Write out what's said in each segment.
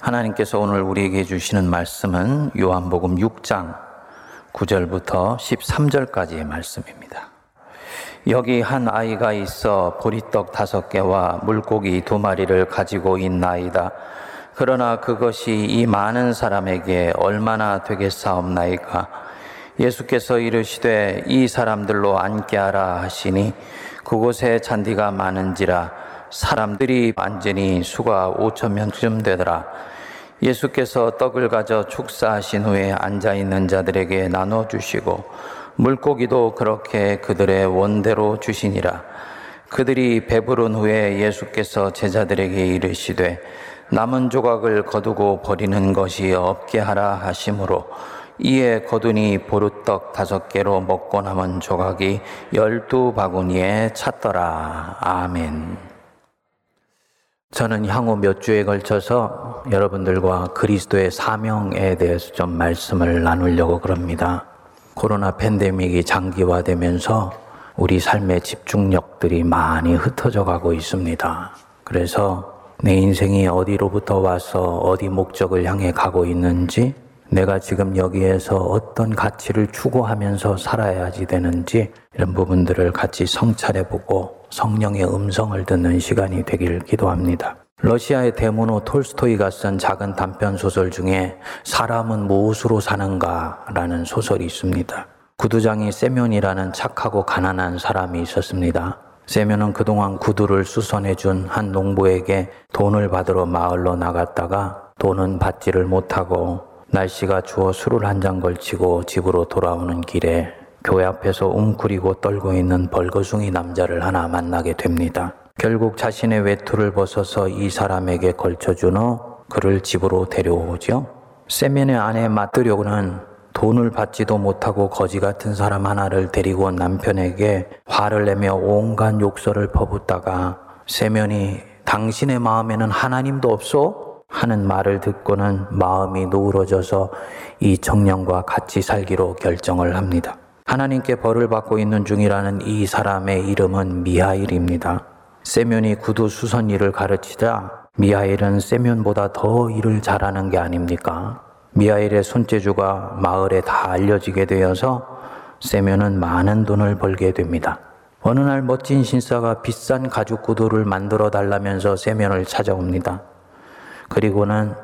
하나님께서 오늘 우리에게 주시는 말씀은 요한복음 6장 9절부터 13절까지의 말씀입니다. 여기 한 아이가 있어 보리떡 다섯 개와 물고기 두 마리를 가지고 있나이다. 그러나 그것이 이 많은 사람에게 얼마나 되겠사옵나이까? 예수께서 이르시되 이 사람들로 앉게 하라 하시니 그곳에 잔디가 많은지라 사람들이 완전히 수가 오천 명쯤 되더라. 예수께서 떡을 가져 축사하신 후에 앉아 있는 자들에게 나눠 주시고 물고기도 그렇게 그들의 원대로 주시니라. 그들이 배부른 후에 예수께서 제자들에게 이르시되 남은 조각을 거두고 버리는 것이 없게 하라 하심으로 이에 거두니 보루떡 다섯 개로 먹고 남은 조각이 열두 바구니에 찼더라. 아멘. 저는 향후 몇 주에 걸쳐서 여러분들과 그리스도의 사명에 대해서 좀 말씀을 나누려고 그럽니다. 코로나 팬데믹이 장기화되면서 우리 삶의 집중력들이 많이 흩어져 가고 있습니다. 그래서 내 인생이 어디로부터 와서 어디 목적을 향해 가고 있는지, 내가 지금 여기에서 어떤 가치를 추구하면서 살아야지 되는지, 이런 부분들을 같이 성찰해 보고 성령의 음성을 듣는 시간이 되길 기도합니다. 러시아의 대문호 톨스토이가 쓴 작은 단편 소설 중에 사람은 무엇으로 사는가 라는 소설이 있습니다. 구두장이 세면이라는 착하고 가난한 사람이 있었습니다. 세면은 그동안 구두를 수선해준 한 농부에게 돈을 받으러 마을로 나갔다가 돈은 받지를 못하고 날씨가 추워 술을 한 잔 걸치고 집으로 돌아오는 길에 교회 앞에서 웅크리고 떨고 있는 벌거숭이 남자를 하나 만나게 됩니다. 결국 자신의 외투를 벗어서 이 사람에게 걸쳐준 후 그를 집으로 데려오죠. 세면의 아내 맞들려고는 돈을 받지도 못하고 거지 같은 사람 하나를 데리고 온 남편에게 화를 내며 온갖 욕설을 퍼붓다가 세면이 당신의 마음에는 하나님도 없소? 하는 말을 듣고는 마음이 누그러져서 이 청년과 같이 살기로 결정을 합니다. 하나님께 벌을 받고 있는 중이라는 이 사람의 이름은 미하일입니다. 세면이 구두 수선 일을 가르치자 미하일은 세면보다 더 일을 잘하는 게 아닙니까? 미하일의 손재주가 마을에 다 알려지게 되어서 세면은 많은 돈을 벌게 됩니다. 어느 날 멋진 신사가 비싼 가죽 구두를 만들어 달라면서 세면을 찾아옵니다. 그리고는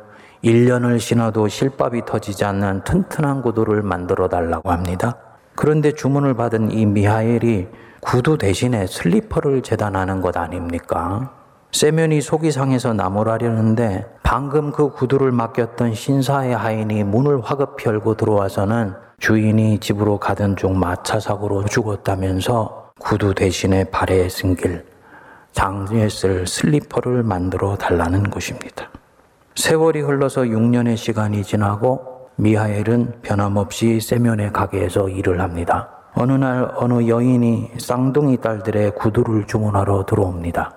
1년을 신어도 실밥이 터지지 않는 튼튼한 구두를 만들어 달라고 합니다. 그런데 주문을 받은 이 미하엘이 구두 대신에 슬리퍼를 재단하는 것 아닙니까? 세면이 속이 상해서 나무라려는데 방금 그 구두를 맡겼던 신사의 하인이 문을 화급히 열고 들어와서는 주인이 집으로 가던 중 마차 사고로 죽었다면서 구두 대신에 발에 승길 장에 쓸 슬리퍼를 만들어 달라는 것입니다. 세월이 흘러서 6년의 시간이 지나고 미하엘은 변함없이 세면의 가게에서 일을 합니다. 어느 날 어느 여인이 쌍둥이 딸들의 구두를 주문하러 들어옵니다.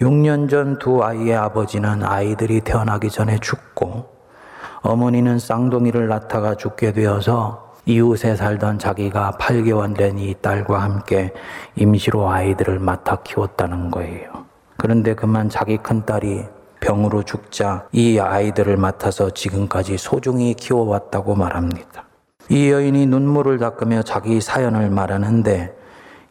6년 전 두 아이의 아버지는 아이들이 태어나기 전에 죽고 어머니는 쌍둥이를 낳다가 죽게 되어서 이웃에 살던 자기가 8개월 된 이 딸과 함께 임시로 아이들을 맡아 키웠다는 거예요. 그런데 그만 자기 큰딸이 병으로 죽자 이 아이들을 맡아서 지금까지 소중히 키워왔다고 말합니다. 이 여인이 눈물을 닦으며 자기 사연을 말하는데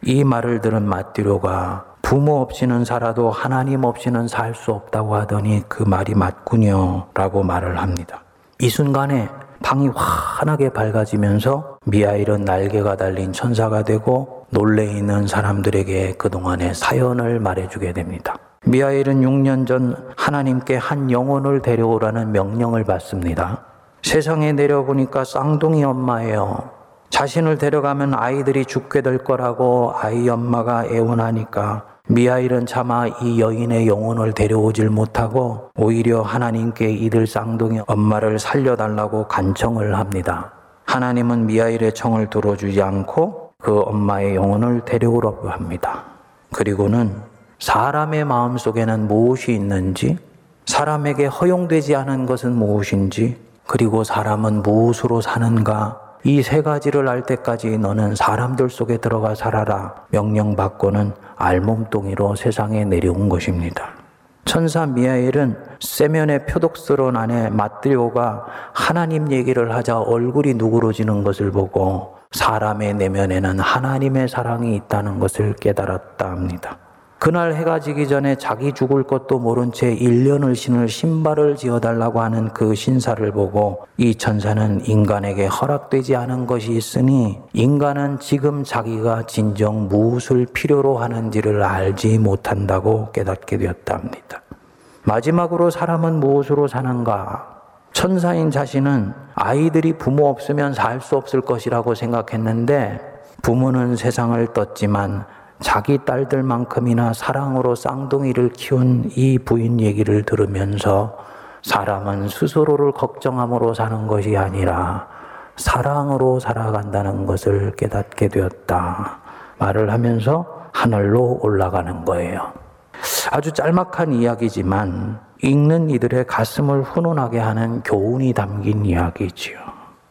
이 말을 들은 마띠로가 부모 없이는 살아도 하나님 없이는 살 수 없다고 하더니 그 말이 맞군요. 라고 말을 합니다. 이 순간에 방이 환하게 밝아지면서 미아일은 날개가 달린 천사가 되고 놀래 있는 사람들에게 그동안의 사연을 말해주게 됩니다. 미하엘은 6년 전 하나님께 한 영혼을 데려오라는 명령을 받습니다. 세상에 내려보니까 쌍둥이 엄마예요. 자신을 데려가면 아이들이 죽게 될 거라고 아이 엄마가 애원하니까 미하일은 차마 이 여인의 영혼을 데려오질 못하고 오히려 하나님께 이들 쌍둥이 엄마를 살려달라고 간청을 합니다. 하나님은 미하일의 청을 들어주지 않고 그 엄마의 영혼을 데려오라고 합니다. 그리고는 사람의 마음 속에는 무엇이 있는지, 사람에게 허용되지 않은 것은 무엇인지, 그리고 사람은 무엇으로 사는가, 이 세 가지를 알 때까지 너는 사람들 속에 들어가 살아라. 명령받고는 알몸뚱이로 세상에 내려온 것입니다. 천사 미하엘은 세면의 표독스러운 아내 마트리오가 하나님 얘기를 하자 얼굴이 누그러지는 것을 보고 사람의 내면에는 하나님의 사랑이 있다는 것을 깨달았다 합니다. 그날 해가 지기 전에 자기 죽을 것도 모른 채 1년을 신을 신발을 지어달라고 하는 그 신사를 보고 이 천사는 인간에게 허락되지 않은 것이 있으니 인간은 지금 자기가 진정 무엇을 필요로 하는지를 알지 못한다고 깨닫게 되었다 합니다. 마지막으로 사람은 무엇으로 사는가? 천사인 자신은 아이들이 부모 없으면 살 수 없을 것이라고 생각했는데 부모는 세상을 떴지만 자기 딸들만큼이나 사랑으로 쌍둥이를 키운 이 부인 얘기를 들으면서 사람은 스스로를 걱정함으로 사는 것이 아니라 사랑으로 살아간다는 것을 깨닫게 되었다. 말을 하면서 하늘로 올라가는 거예요. 아주 짤막한 이야기지만 읽는 이들의 가슴을 훈훈하게 하는 교훈이 담긴 이야기지요.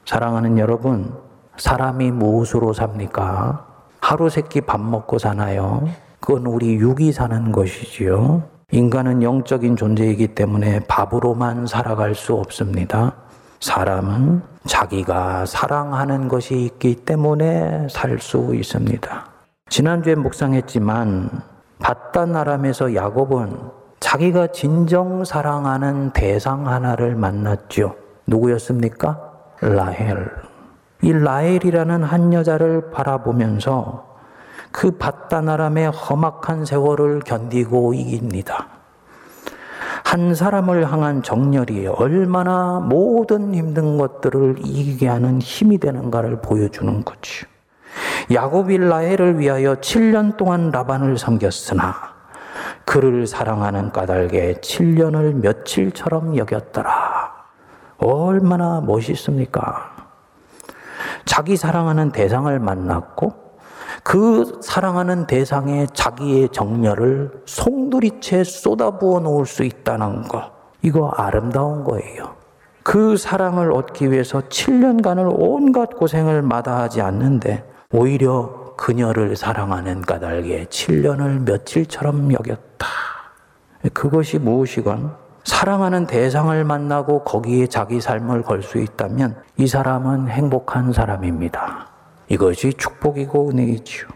사랑하는 여러분, 사람이 무엇으로 삽니까? 하루 세끼 밥 먹고 사나요? 그건 우리 육이 사는 것이지요. 인간은 영적인 존재이기 때문에 밥으로만 살아갈 수 없습니다. 사람은 자기가 사랑하는 것이 있기 때문에 살 수 있습니다. 지난주에 묵상했지만 바다나람에서 야곱은 자기가 진정 사랑하는 대상 하나를 만났죠. 누구였습니까? 라헬. 이 라헬이라는 한 여자를 바라보면서 그 바다나람의 험악한 세월을 견디고 이깁니다. 한 사람을 향한 정열이 얼마나 모든 힘든 것들을 이기게 하는 힘이 되는가를 보여주는 거죠. 야곱이 라헬을 위하여 7년 동안 라반을 섬겼으나 그를 사랑하는 까닭에 7년을 며칠처럼 여겼더라. 얼마나 멋있습니까? 자기 사랑하는 대상을 만났고 그 사랑하는 대상에 자기의 정열을 송두리째 쏟아부어 놓을 수 있다는 것. 이거 아름다운 거예요. 그 사랑을 얻기 위해서 7년간을 온갖 고생을 마다하지 않는데 오히려 그녀를 사랑하는 까닭에 7년을 며칠처럼 여겼다. 그것이 무엇이건 사랑하는 대상을 만나고 거기에 자기 삶을 걸 수 있다면 이 사람은 행복한 사람입니다. 이것이 축복이고 은혜이지요.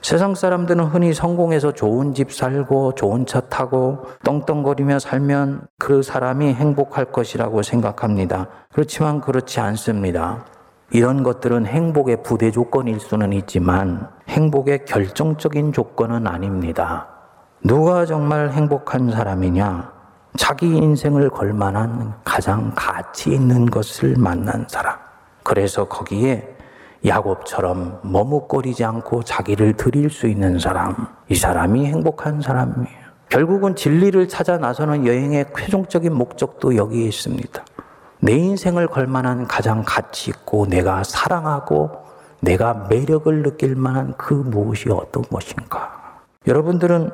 세상 사람들은 흔히 성공해서 좋은 집 살고 좋은 차 타고 떵떵거리며 살면 그 사람이 행복할 것이라고 생각합니다. 그렇지만 그렇지 않습니다. 이런 것들은 행복의 부대 조건일 수는 있지만 행복의 결정적인 조건은 아닙니다. 누가 정말 행복한 사람이냐? 자기 인생을 걸 만한 가장 가치 있는 것을 만난 사람. 그래서 거기에 야곱처럼 머뭇거리지 않고 자기를 드릴 수 있는 사람. 이 사람이 행복한 사람이에요. 결국은 진리를 찾아 나서는 여행의 최종적인 목적도 여기에 있습니다. 내 인생을 걸 만한 가장 가치 있고 내가 사랑하고 내가 매력을 느낄 만한 그 무엇이 어떤 것인가. 여러분들은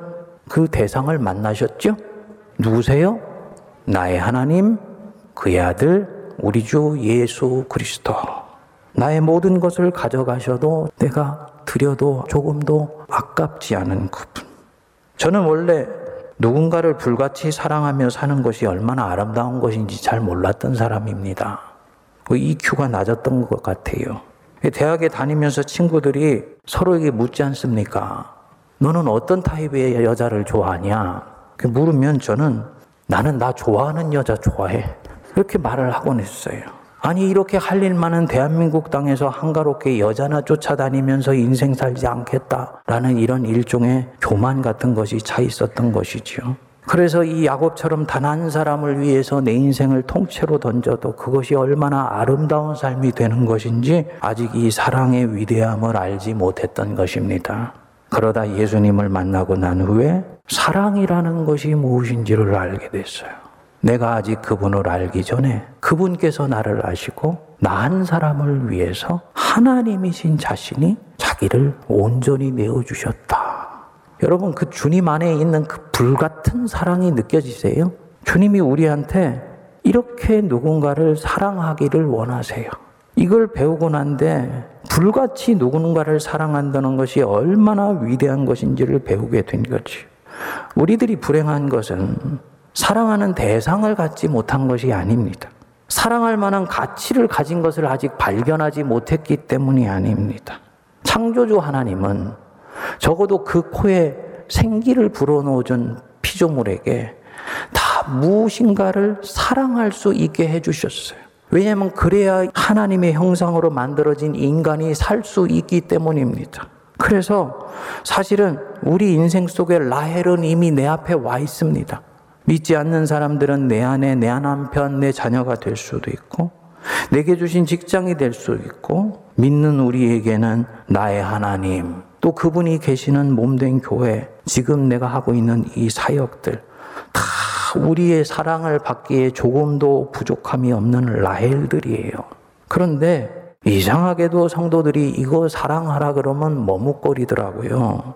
그 대상을 만나셨죠? 누구세요? 나의 하나님, 그의 아들, 우리 주 예수 그리스도. 나의 모든 것을 가져가셔도 내가 드려도 조금도 아깝지 않은 그분. 저는 원래 누군가를 불같이 사랑하며 사는 것이 얼마나 아름다운 것인지 잘 몰랐던 사람입니다. 그 EQ가 낮았던 것 같아요. 대학에 다니면서 친구들이 서로에게 묻지 않습니까? 너는 어떤 타입의 여자를 좋아하냐? 물으면 저는 나는 나 좋아하는 여자 좋아해. 그렇게 말을 하곤 했어요. 아니, 이렇게 할 일 많은 대한민국 땅에서 한가롭게 여자나 쫓아다니면서 인생 살지 않겠다라는 이런 일종의 교만 같은 것이 차 있었던 것이지요. 그래서 이 야곱처럼 단 한 사람을 위해서 내 인생을 통째로 던져도 그것이 얼마나 아름다운 삶이 되는 것인지 아직 이 사랑의 위대함을 알지 못했던 것입니다. 그러다 예수님을 만나고 난 후에 사랑이라는 것이 무엇인지를 알게 됐어요. 내가 아직 그분을 알기 전에 그분께서 나를 아시고 나 한 사람을 위해서 하나님이신 자신이 자기를 온전히 내어주셨다. 여러분, 그 주님 안에 있는 그 불같은 사랑이 느껴지세요? 주님이 우리한테 이렇게 누군가를 사랑하기를 원하세요. 이걸 배우고 난데 불같이 누군가를 사랑한다는 것이 얼마나 위대한 것인지를 배우게 된 거지. 우리들이 불행한 것은 사랑하는 대상을 갖지 못한 것이 아닙니다. 사랑할 만한 가치를 가진 것을 아직 발견하지 못했기 때문이 아닙니다. 창조주 하나님은 적어도 그 코에 생기를 불어넣어준 피조물에게 다 무엇인가를 사랑할 수 있게 해주셨어요. 왜냐하면 그래야 하나님의 형상으로 만들어진 인간이 살 수 있기 때문입니다. 그래서 사실은 우리 인생 속에 라헬은 이미 내 앞에 와 있습니다. 믿지 않는 사람들은 내 안에 내 남편, 내 자녀가 될 수도 있고, 내게 주신 직장이 될 수 있고, 믿는 우리에게는 나의 하나님, 또 그분이 계시는 몸된 교회, 지금 내가 하고 있는 이 사역들, 다 우리의 사랑을 받기에 조금도 부족함이 없는 라헬들이에요. 그런데 이상하게도 성도들이 이거 사랑하라 그러면 머뭇거리더라고요.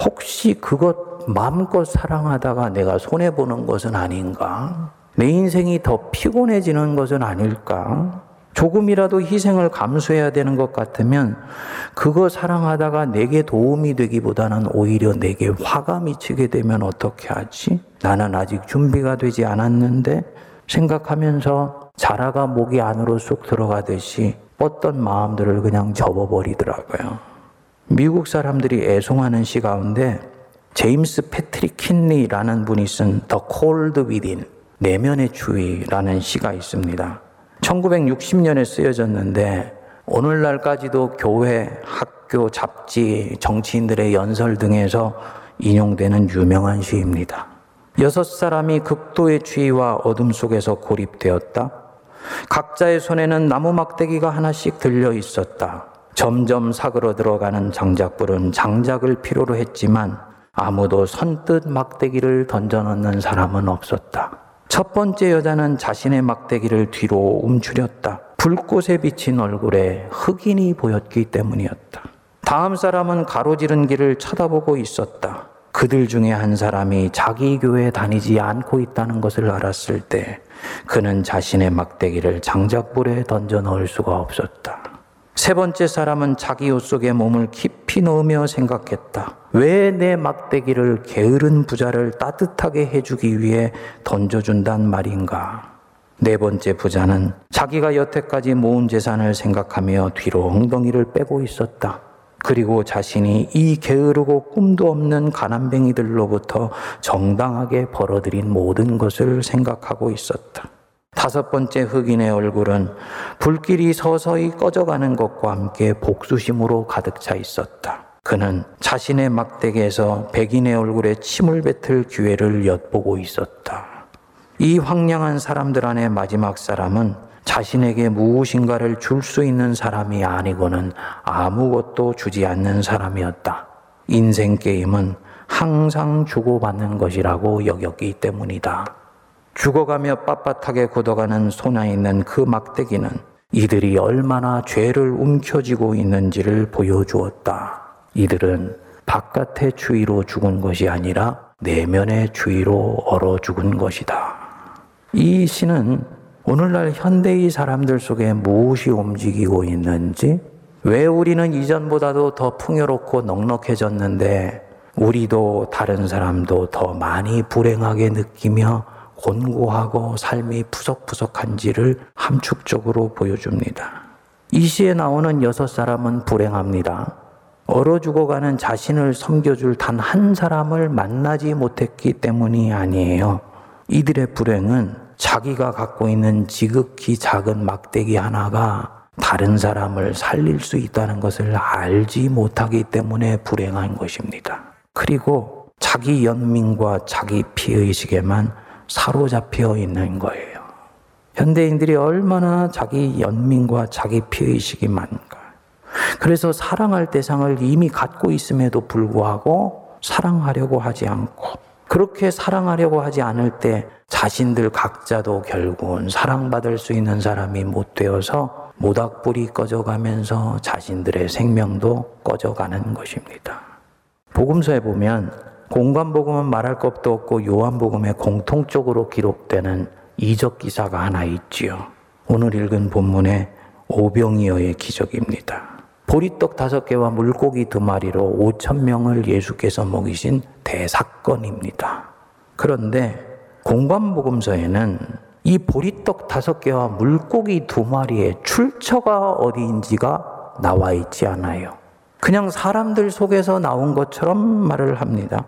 혹시 그것 마음껏 사랑하다가 내가 손해보는 것은 아닌가? 내 인생이 더 피곤해지는 것은 아닐까? 조금이라도 희생을 감수해야 되는 것 같으면 그거 사랑하다가 내게 도움이 되기보다는 오히려 내게 화가 미치게 되면 어떻게 하지? 나는 아직 준비가 되지 않았는데 생각하면서 자라가 목이 안으로 쑥 들어가듯이 뻗던 마음들을 그냥 접어버리더라고요. 미국 사람들이 애송하는 시 가운데 제임스 패트릭 킨리라는 분이 쓴 The Cold Within 내면의 주의라는 시가 있습니다. 1960년에 쓰여졌는데 오늘날까지도 교회, 학교, 잡지, 정치인들의 연설 등에서 인용되는 유명한 시입니다. 여섯 사람이 극도의 주의와 어둠 속에서 고립되었다. 각자의 손에는 나무 막대기가 하나씩 들려 있었다. 점점 사그러 들어가는 장작불은 장작을 필요로 했지만 아무도 선뜻 막대기를 던져넣는 사람은 없었다. 첫 번째 여자는 자신의 막대기를 뒤로 움츠렸다. 불꽃에 비친 얼굴에 흑인이 보였기 때문이었다. 다음 사람은 가로지른 길을 쳐다보고 있었다. 그들 중에 한 사람이 자기 교회에 다니지 않고 있다는 것을 알았을 때 그는 자신의 막대기를 장작불에 던져 넣을 수가 없었다. 세 번째 사람은 자기 옷 속에 몸을 깊이 넣으며 생각했다. 왜 내 막대기를 게으른 부자를 따뜻하게 해주기 위해 던져준단 말인가? 네 번째 부자는 자기가 여태까지 모은 재산을 생각하며 뒤로 엉덩이를 빼고 있었다. 그리고 자신이 이 게으르고 꿈도 없는 가난뱅이들로부터 정당하게 벌어들인 모든 것을 생각하고 있었다. 다섯 번째 흑인의 얼굴은 불길이 서서히 꺼져가는 것과 함께 복수심으로 가득 차 있었다. 그는 자신의 막대기에서 백인의 얼굴에 침을 뱉을 기회를 엿보고 있었다. 이 황량한 사람들 안에 마지막 사람은 자신에게 무엇인가를 줄 수 있는 사람이 아니고는 아무것도 주지 않는 사람이었다. 인생 게임은 항상 주고받는 것이라고 여겼기 때문이다. 죽어가며 빳빳하게 굳어가는 손에 있는 그 막대기는 이들이 얼마나 죄를 움켜쥐고 있는지를 보여주었다. 이들은 바깥의 주의로 죽은 것이 아니라 내면의 주의로 얼어 죽은 것이다. 이 시는 오늘날 현대의 사람들 속에 무엇이 움직이고 있는지, 왜 우리는 이전보다도 더 풍요롭고 넉넉해졌는데, 우리도 다른 사람도 더 많이 불행하게 느끼며 곤고하고 삶이 푸석푸석한지를 함축적으로 보여줍니다. 이 시에 나오는 여섯 사람은 불행합니다. 얼어 죽어가는 자신을 섬겨줄 단 한 사람을 만나지 못했기 때문이 아니에요. 이들의 불행은 자기가 갖고 있는 지극히 작은 막대기 하나가 다른 사람을 살릴 수 있다는 것을 알지 못하기 때문에 불행한 것입니다. 그리고 자기 연민과 자기 피의식에만 사로잡혀 있는 거예요. 현대인들이 얼마나 자기 연민과 자기 피의식이 많은가. 그래서 사랑할 대상을 이미 갖고 있음에도 불구하고 사랑하려고 하지 않고 그렇게 사랑하려고 하지 않을 때 자신들 각자도 결국은 사랑받을 수 있는 사람이 못 되어서 모닥불이 꺼져가면서 자신들의 생명도 꺼져가는 것입니다. 복음서에 보면 공관복음은 말할 것도 없고 요한복음에 공통적으로 기록되는 이적 기사가 하나 있지요. 오늘 읽은 본문의 오병이어의 기적입니다. 보리떡 다섯 개와 물고기 두 마리로 오천 명을 예수께서 먹이신 대사건입니다. 그런데 공관복음서에는 이 보리떡 다섯 개와 물고기 두 마리의 출처가 어디인지가 나와 있지 않아요. 그냥 사람들 속에서 나온 것처럼 말을 합니다.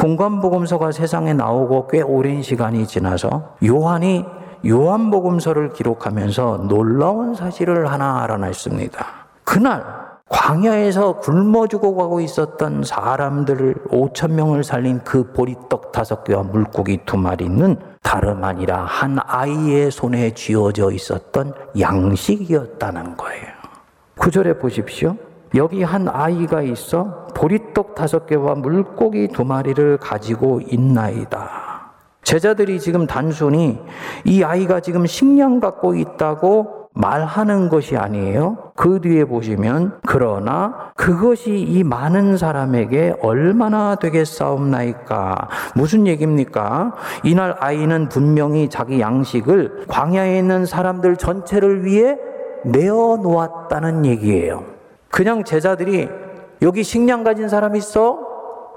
공관복음서가 세상에 나오고 꽤 오랜 시간이 지나서 요한이 요한복음서를 기록하면서 놀라운 사실을 하나 알아냈습니다. 그날 광야에서 굶어 죽어가고 있었던 사람들을 5천 명을 살린 그 보리떡 다섯 개와 물고기 두 마리는 다름 아니라 한 아이의 손에 쥐어져 있었던 양식이었다는 거예요. 구절에 보십시오. 여기 한 아이가 있어 보리떡 다섯 개와 물고기 두 마리를 가지고 있나이다. 제자들이 지금 단순히 이 아이가 지금 식량 갖고 있다고 말하는 것이 아니에요. 그 뒤에 보시면 그러나 그것이 이 많은 사람에게 얼마나 되겠사옵나이까 무슨 얘기입니까? 이날 아이는 분명히 자기 양식을 광야에 있는 사람들 전체를 위해 내어 놓았다는 얘기예요. 그냥 제자들이 여기 식량 가진 사람 있어?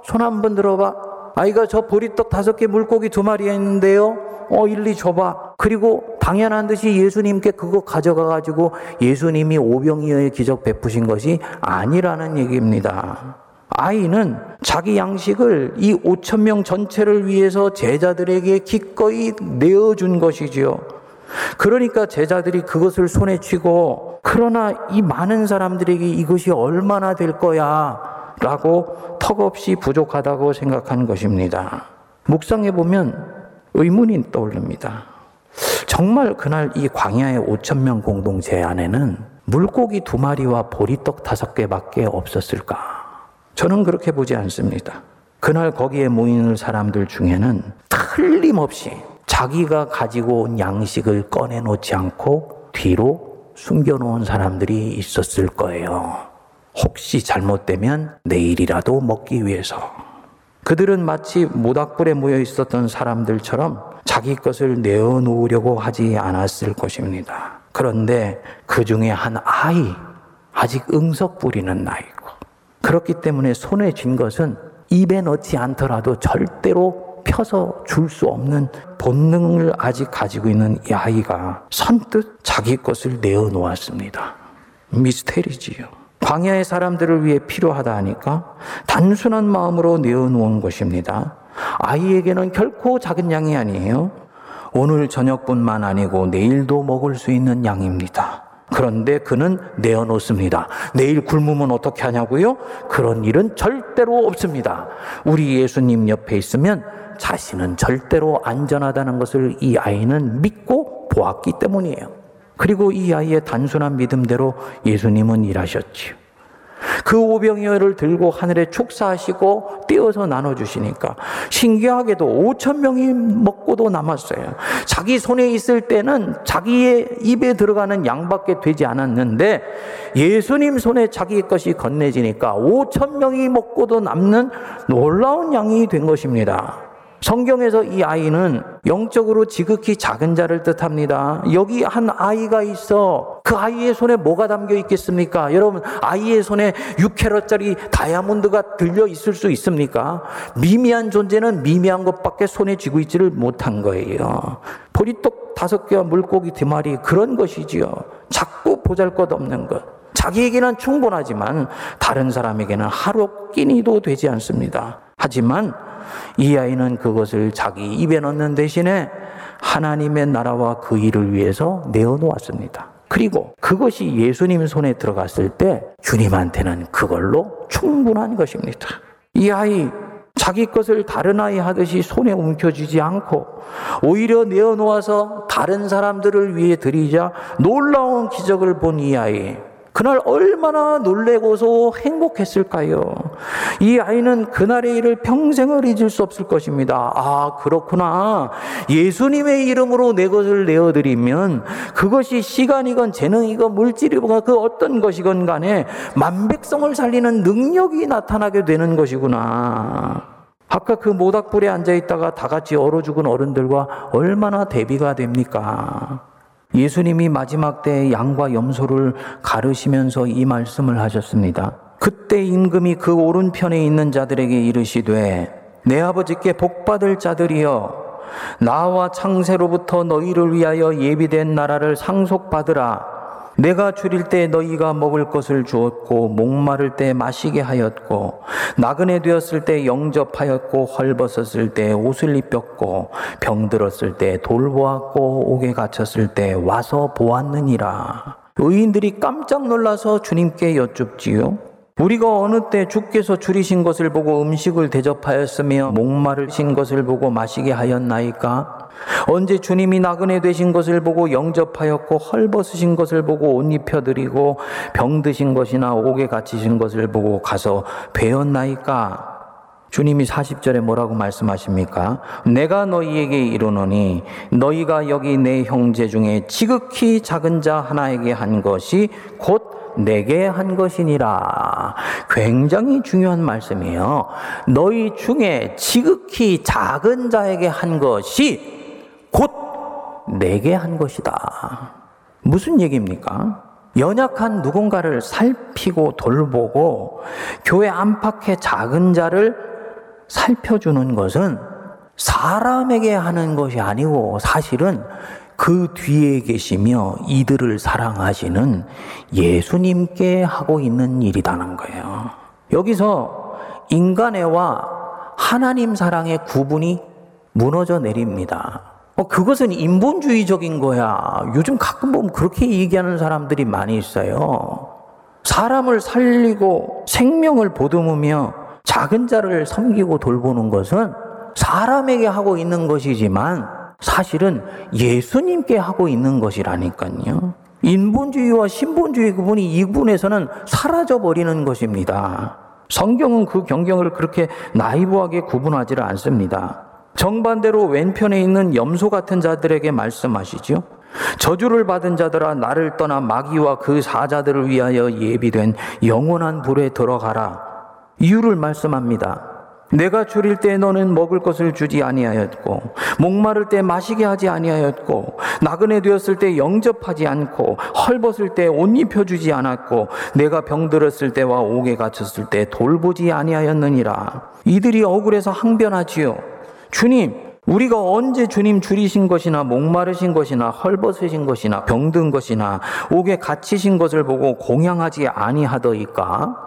손 한번 들어봐. 아이가 저 보리떡 다섯 개 물고기 두 마리 있는데요. 어, 일리 줘봐. 그리고 당연한 듯이 예수님께 그거 가져가 가지고 예수님이 오병이어의 기적 베푸신 것이 아니라는 얘기입니다. 아이는 자기 양식을 이 5천 명 전체를 위해서 제자들에게 기꺼이 내어준 것이지요. 그러니까 제자들이 그것을 손에 쥐고 그러나 이 많은 사람들에게 이것이 얼마나 될 거야 라고 턱없이 부족하다고 생각한 것입니다. 묵상해 보면 의문이 떠오릅니다. 정말 그날 이 광야의 5천 명 공동체 안에는 물고기 두 마리와 보리떡 다섯 개밖에 없었을까? 저는 그렇게 보지 않습니다. 그날 거기에 모이는 사람들 중에는 틀림없이 자기가 가지고 온 양식을 꺼내놓지 않고 뒤로 숨겨놓은 사람들이 있었을 거예요. 혹시 잘못되면 내일이라도 먹기 위해서. 그들은 마치 모닥불에 모여 있었던 사람들처럼 자기 것을 내어놓으려고 하지 않았을 것입니다. 그런데 그 중에 한 아이, 아직 응석 부리는 나이고, 그렇기 때문에 손에 쥔 것은 입에 넣지 않더라도 절대로 펴서 줄 수 없는 본능을 아직 가지고 있는 이 아이가 선뜻 자기 것을 내어놓았습니다. 미스테리지요. 광야의 사람들을 위해 필요하다 하니까 단순한 마음으로 내어놓은 것입니다. 아이에게는 결코 작은 양이 아니에요. 오늘 저녁뿐만 아니고 내일도 먹을 수 있는 양입니다. 그런데 그는 내어놓습니다. 내일 굶으면 어떻게 하냐고요? 그런 일은 절대로 없습니다. 우리 예수님 옆에 있으면 자신은 절대로 안전하다는 것을 이 아이는 믿고 보았기 때문이에요. 그리고 이 아이의 단순한 믿음대로 예수님은 일하셨지요. 그 오병이어를 들고 하늘에 축사하시고 띄어서 나눠주시니까 신기하게도 5천 명이 먹고도 남았어요. 자기 손에 있을 때는 자기의 입에 들어가는 양밖에 되지 않았는데 예수님 손에 자기 것이 건네지니까 5천 명이 먹고도 남는 놀라운 양이 된 것입니다. 성경에서 이 아이는 영적으로 지극히 작은 자를 뜻합니다. 여기 한 아이가 있어. 그 아이의 손에 뭐가 담겨 있겠습니까? 여러분, 아이의 손에 6캐럿짜리 다이아몬드가 들려 있을 수 있습니까? 미미한 존재는 미미한 것밖에 손에 쥐고 있지를 못한 거예요. 보리떡 다섯 개와 물고기 두 마리 그런 것이지요. 자꾸 보잘 것 없는 것. 자기에게는 충분하지만 다른 사람에게는 하루 끼니도 되지 않습니다. 하지만 이 아이는 그것을 자기 입에 넣는 대신에 하나님의 나라와 그 일을 위해서 내어놓았습니다. 그리고 그것이 예수님 손에 들어갔을 때 주님한테는 그걸로 충분한 것입니다. 이 아이 자기 것을 다른 아이 하듯이 손에 움켜쥐지 않고 오히려 내어놓아서 다른 사람들을 위해 드리자 놀라운 기적을 본 이 아이. 그날 얼마나 놀래고서 행복했을까요? 이 아이는 그날의 일을 평생을 잊을 수 없을 것입니다. 아, 그렇구나. 예수님의 이름으로 내 것을 내어드리면 그것이 시간이건 재능이건 물질이건 그 어떤 것이건 간에 만백성을 살리는 능력이 나타나게 되는 것이구나. 아까 그 모닥불에 앉아 있다가 다 같이 얼어 죽은 어른들과 얼마나 대비가 됩니까? 예수님이 마지막 때 양과 염소를 가르시면서 이 말씀을 하셨습니다. 그때 임금이 그 오른편에 있는 자들에게 이르시되 내 아버지께 복받을 자들이여 나와 창세로부터 너희를 위하여 예비된 나라를 상속받으라 내가 줄일 때 너희가 먹을 것을 주었고 목마를 때 마시게 하였고 나그네 되었을 때 영접하였고 헐벗었을 때 옷을 입혔고 병들었을 때 돌보았고 옥에 갇혔을 때 와서 보았느니라. 의인들이 깜짝 놀라서 주님께 여쭙지요 우리가 어느 때 주께서 줄이신 것을 보고 음식을 대접하였으며 목마르신 것을 보고 마시게 하였나이까 언제 주님이 나그네 되신 것을 보고 영접하였고 헐벗으신 것을 보고 옷 입혀드리고 병드신 것이나 옥에 갇히신 것을 보고 가서 배웠나이까? 주님이 40절에 뭐라고 말씀하십니까? 내가 너희에게 이르노니 너희가 여기 내 형제 중에 지극히 작은 자 하나에게 한 것이 곧 내게 한 것이니라. 굉장히 중요한 말씀이에요. 너희 중에 지극히 작은 자에게 한 것이 곧 내게 한 것이다. 무슨 얘기입니까? 연약한 누군가를 살피고 돌보고 교회 안팎의 작은 자를 살펴주는 것은 사람에게 하는 것이 아니고 사실은 그 뒤에 계시며 이들을 사랑하시는 예수님께 하고 있는 일이라는 거예요. 여기서 인간애와 하나님 사랑의 구분이 무너져 내립니다. 어, 그것은 인본주의적인 거야. 요즘 가끔 보면 그렇게 얘기하는 사람들이 많이 있어요. 사람을 살리고 생명을 보듬으며 작은 자를 섬기고 돌보는 것은 사람에게 하고 있는 것이지만 사실은 예수님께 하고 있는 것이라니까요. 인본주의와 신본주의 그분이 이분에서는 사라져 버리는 것입니다. 성경은 그 경경을 그렇게 나이브하게 구분하지를 않습니다. 정반대로 왼편에 있는 염소 같은 자들에게 말씀하시죠. 저주를 받은 자들아 나를 떠나 마귀와 그 사자들을 위하여 예비된 영원한 불에 들어가라. 이유를 말씀합니다. 내가 줄일 때 너는 먹을 것을 주지 아니하였고 목마를 때 마시게 하지 아니하였고 나그네 되었을 때 영접하지 않고 헐벗을 때 옷 입혀 주지 않았고 내가 병들었을 때와 옥에 갇혔을 때 돌보지 아니하였느니라 이들이 억울해서 항변하지요 주님, 우리가 언제 주님 줄이신 것이나 목마르신 것이나 헐벗으신 것이나 병든 것이나 옥에 갇히신 것을 보고 공양하지 아니하더이까?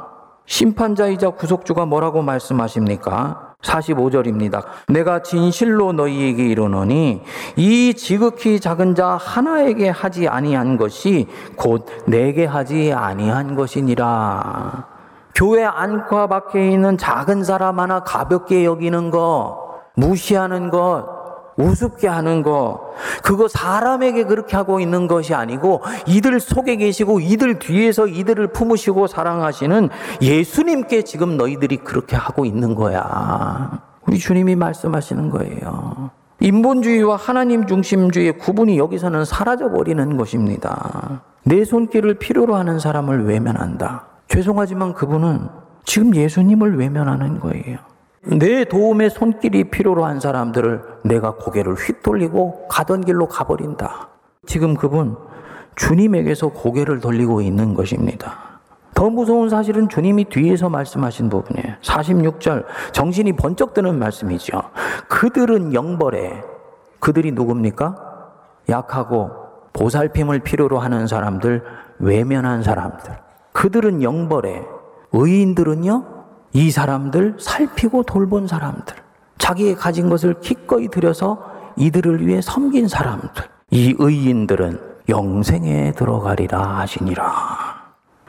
심판자이자 구속주가 뭐라고 말씀하십니까? 45절입니다. 내가 진실로 너희에게 이르노니 이 지극히 작은 자 하나에게 하지 아니한 것이 곧 내게 하지 아니한 것이니라. 교회 안과 밖에 있는 작은 사람 하나 가볍게 여기는 거 무시하는 것, 우습게 하는 것, 그거 사람에게 그렇게 하고 있는 것이 아니고 이들 속에 계시고 이들 뒤에서 이들을 품으시고 사랑하시는 예수님께 지금 너희들이 그렇게 하고 있는 거야. 우리 주님이 말씀하시는 거예요. 인본주의와 하나님 중심주의의 구분이 여기서는 사라져 버리는 것입니다. 내 손길을 필요로 하는 사람을 외면한다. 죄송하지만 그분은 지금 예수님을 외면하는 거예요. 내 도움의 손길이 필요로 한 사람들을 내가 고개를 휙돌리고 가던 길로 가버린다. 지금 그분 주님에게서 고개를 돌리고 있는 것입니다. 더 무서운 사실은 주님이 뒤에서 말씀하신 부분이에요. 46절 정신이 번쩍 드는 말씀이죠. 그들은 영벌에 그들이 누굽니까? 약하고 보살핌을 필요로 하는 사람들, 외면한 사람들. 그들은 영벌에 의인들은요 이 사람들 살피고 돌본 사람들, 자기의 가진 것을 기꺼이 들여서 이들을 위해 섬긴 사람들, 이 의인들은 영생에 들어가리라 하시니라.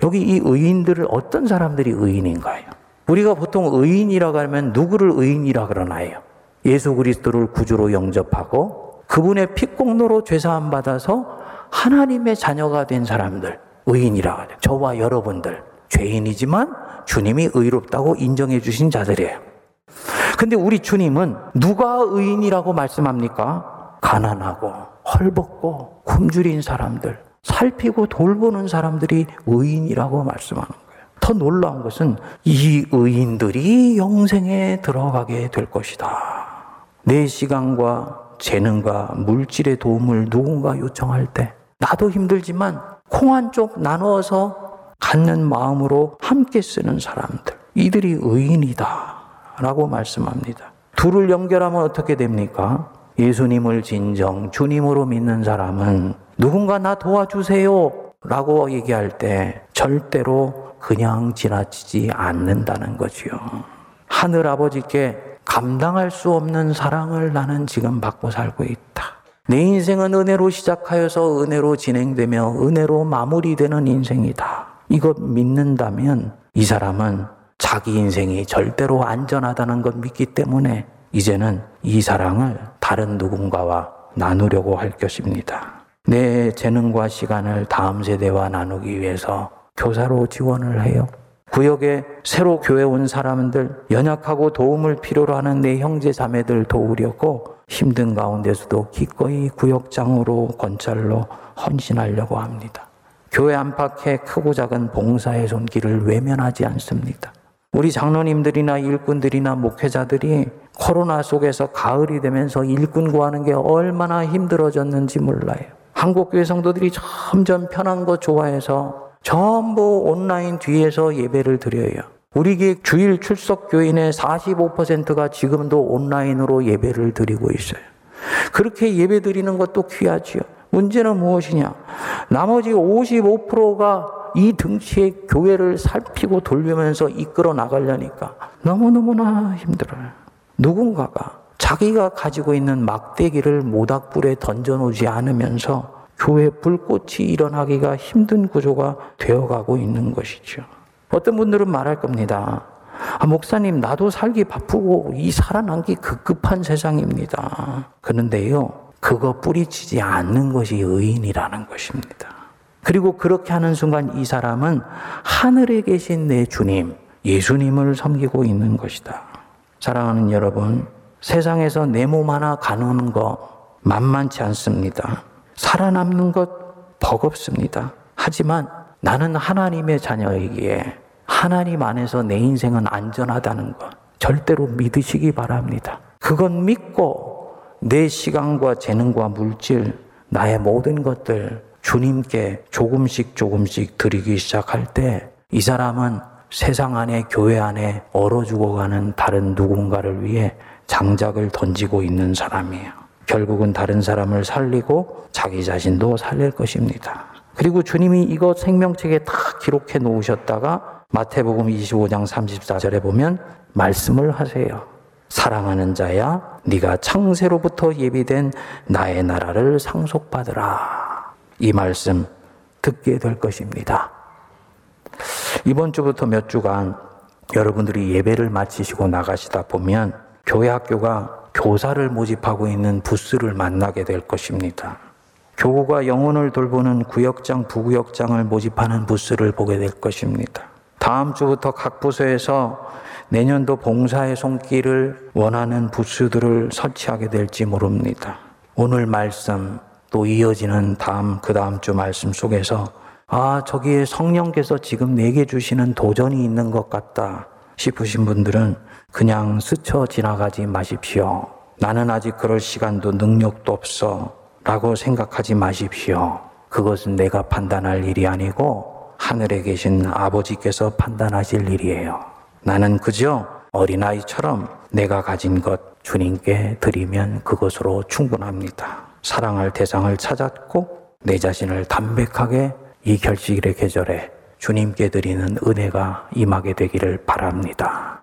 여기 이 의인들을 어떤 사람들이 의인인가요? 우리가 보통 의인이라고 하면 누구를 의인이라 그러나요? 예수 그리스도를 구주로 영접하고 그분의 피공로로 죄사함 받아서 하나님의 자녀가 된 사람들 의인이라고 하죠. 저와 여러분들 죄인이지만 주님이 의롭다고 인정해 주신 자들이에요. 근데 우리 주님은 누가 의인이라고 말씀합니까? 가난하고 헐벗고 굶주린 사람들, 살피고 돌보는 사람들이 의인이라고 말씀하는 거예요. 더 놀라운 것은 이 의인들이 영생에 들어가게 될 것이다. 내 시간과 재능과 물질의 도움을 누군가 요청할 때 나도 힘들지만 콩 한 쪽 나누어서 갖는 마음으로 함께 쓰는 사람들. 이들이 의인이다. 라고 말씀합니다. 둘을 연결하면 어떻게 됩니까? 예수님을 진정 주님으로 믿는 사람은 누군가 나 도와주세요. 라고 얘기할 때 절대로 그냥 지나치지 않는다는 거지요. 하늘 아버지께 감당할 수 없는 사랑을 나는 지금 받고 살고 있다. 내 인생은 은혜로 시작하여서 은혜로 진행되며 은혜로 마무리되는 인생이다. 이것 믿는다면 이 사람은 자기 인생이 절대로 안전하다는 것 믿기 때문에 이제는 이 사랑을 다른 누군가와 나누려고 할 것입니다. 내 재능과 시간을 다음 세대와 나누기 위해서 교사로 지원을 해요. 구역에 새로 교회 온 사람들, 연약하고 도움을 필요로 하는 내 형제 자매들 도우려고 힘든 가운데서도 기꺼이 구역장으로 권찰로 헌신하려고 합니다. 교회 안팎의 크고 작은 봉사의 손길을 외면하지 않습니다. 우리 장로님들이나 일꾼들이나 목회자들이 코로나 속에서 가을이 되면서 일꾼 구하는 게 얼마나 힘들어졌는지 몰라요. 한국교회 성도들이 점점 편한 거 좋아해서 전부 온라인 뒤에서 예배를 드려요. 우리 주일 출석 교인의 45%가 지금도 온라인으로 예배를 드리고 있어요. 그렇게 예배 드리는 것도 귀하지요. 문제는 무엇이냐? 나머지 55%가 이 등치의 교회를 살피고 돌리면서 이끌어 나가려니까 너무너무나 힘들어요. 누군가가 자기가 가지고 있는 막대기를 모닥불에 던져놓지 않으면서 교회 불꽃이 일어나기가 힘든 구조가 되어가고 있는 것이죠. 어떤 분들은 말할 겁니다. 아, 목사님, 나도 살기 바쁘고 이 살아남기 급급한 세상입니다. 그런데요, 그거 뿌리치지 않는 것이 의인이라는 것입니다. 그리고 그렇게 하는 순간 이 사람은 하늘에 계신 내 주님, 예수님을 섬기고 있는 것이다. 사랑하는 여러분, 세상에서 내 몸 하나 가누는 거 만만치 않습니다. 살아남는 것 버겁습니다. 하지만 나는 하나님의 자녀이기에 하나님 안에서 내 인생은 안전하다는 것 절대로 믿으시기 바랍니다. 그건 믿고 내 시간과 재능과 물질, 나의 모든 것들 주님께 조금씩 조금씩 드리기 시작할 때 이 사람은 세상 안에 교회 안에 얼어 죽어가는 다른 누군가를 위해 장작을 던지고 있는 사람이에요. 결국은 다른 사람을 살리고 자기 자신도 살릴 것입니다. 그리고 주님이 이거 생명책에 다 기록해 놓으셨다가 마태복음 25장 34절에 보면 말씀을 하세요. 사랑하는 자야, 네가 창세로부터 예비된 나의 나라를 상속받으라. 이 말씀 듣게 될 것입니다. 이번 주부터 몇 주간 여러분들이 예배를 마치시고 나가시다 보면 교회 학교가 교사를 모집하고 있는 부스를 만나게 될 것입니다. 교구가 영혼을 돌보는 구역장, 부구역장을 모집하는 부스를 보게 될 것입니다. 다음 주부터 각 부서에서 내년도 봉사의 손길을 원하는 부스들을 설치하게 될지 모릅니다. 오늘 말씀 또 이어지는 다음 그 다음 주 말씀 속에서 아 저기에 성령께서 지금 내게 주시는 도전이 있는 것 같다 싶으신 분들은 그냥 스쳐 지나가지 마십시오. 나는 아직 그럴 시간도 능력도 없어. 라고 생각하지 마십시오. 그것은 내가 판단할 일이 아니고 하늘에 계신 아버지께서 판단하실 일이에요. 나는 그저 어린아이처럼 내가 가진 것 주님께 드리면 그것으로 충분합니다. 사랑할 대상을 찾았고 내 자신을 담백하게 이 결식일의 계절에 주님께 드리는 은혜가 임하게 되기를 바랍니다.